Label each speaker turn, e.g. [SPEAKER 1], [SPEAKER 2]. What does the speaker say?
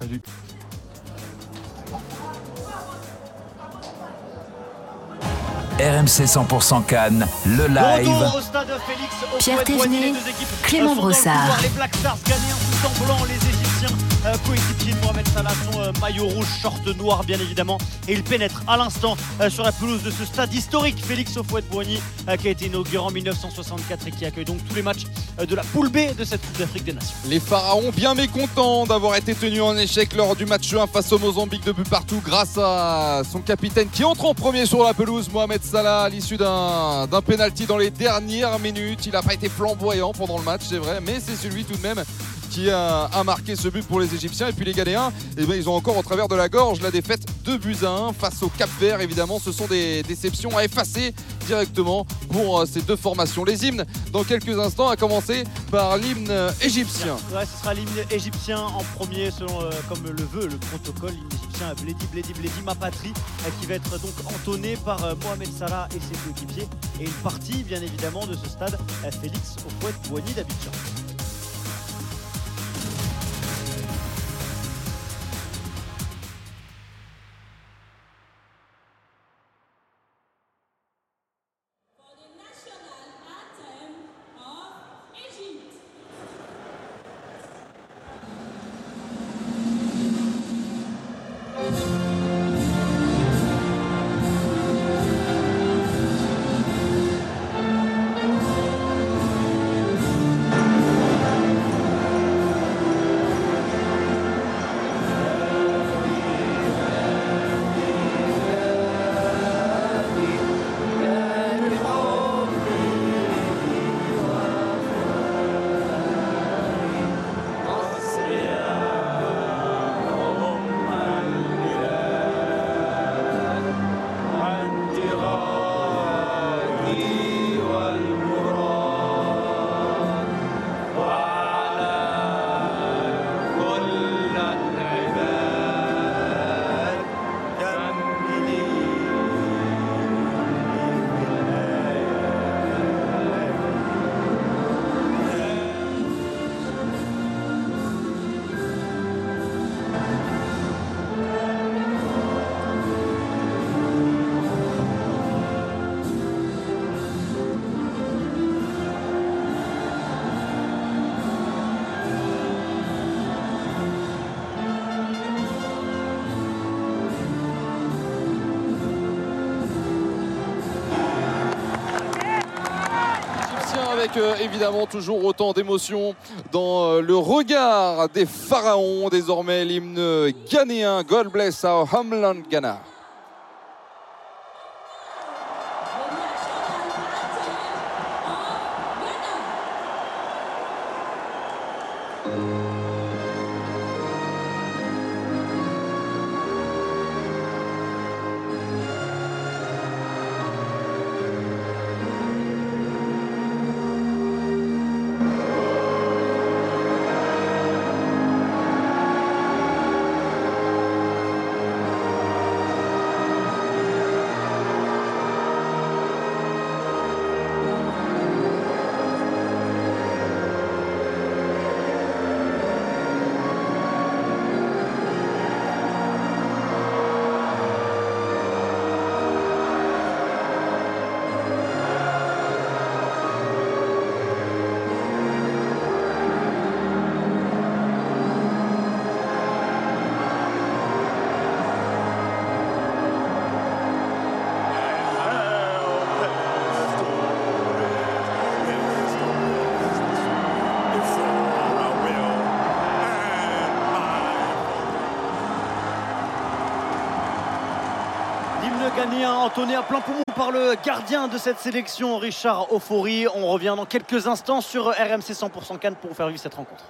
[SPEAKER 1] Salut.
[SPEAKER 2] RMC 100% Cannes, le live.
[SPEAKER 3] retour au stade Félix
[SPEAKER 4] Pierre
[SPEAKER 3] équipes
[SPEAKER 4] Clément Brossard.
[SPEAKER 3] couloir. Les Black Stars gagnés en tout en blanc, les Égyptiens coéquipiers de Mohamed Salah sont euh, maillot rouge, short noir bien évidemment et ils pénètrent à l'instant euh, sur la pelouse de ce stade historique Félix Houphouët-Boigny euh, qui a été inauguré en 1964 et qui accueille donc tous les matchs de la poule B de cette Coupe d'Afrique des Nations.
[SPEAKER 5] Les Pharaons bien mécontents d'avoir été tenus en échec lors du match 1 face au Mozambique de but partout grâce à son capitaine qui entre en premier sur la pelouse, Mohamed Salah, à l'issue d'un pénalty dans les dernières minutes. Il n'a pas été flamboyant pendant le match, c'est vrai, mais c'est celui tout de même qui a, marqué ce but pour les Égyptiens. Et puis les Ghanéens, eh ben, ils ont encore au travers de la gorge la défaite 2 buts à 1 face au Cap Vert. Évidemment, ce sont des déceptions à effacer directement pour euh, ces deux formations. Les hymnes, dans quelques instants, à commencer par l'hymne égyptien.
[SPEAKER 3] Ouais, ce sera l'hymne égyptien en premier, selon euh, comme le veut le protocole. L'hymne égyptien Bledi, Bledi, Bledi, ma patrie, euh, qui va être donc entonné par Mohamed Salah et ses coéquipiers. Et une partie, bien évidemment, de ce stade, euh, Félix Houphouët-Boigny d'Abidjan.
[SPEAKER 5] Égyptien avec euh, évidemment toujours autant d'émotion dans euh, le regard des pharaons. Désormais l'hymne ghanéen God bless our homeland Ghana.
[SPEAKER 3] Ghanéen entonné à plein poumon par le gardien de cette sélection, Richard Ofori. On revient dans quelques instants sur RMC 100% Cannes pour vous faire vivre cette rencontre.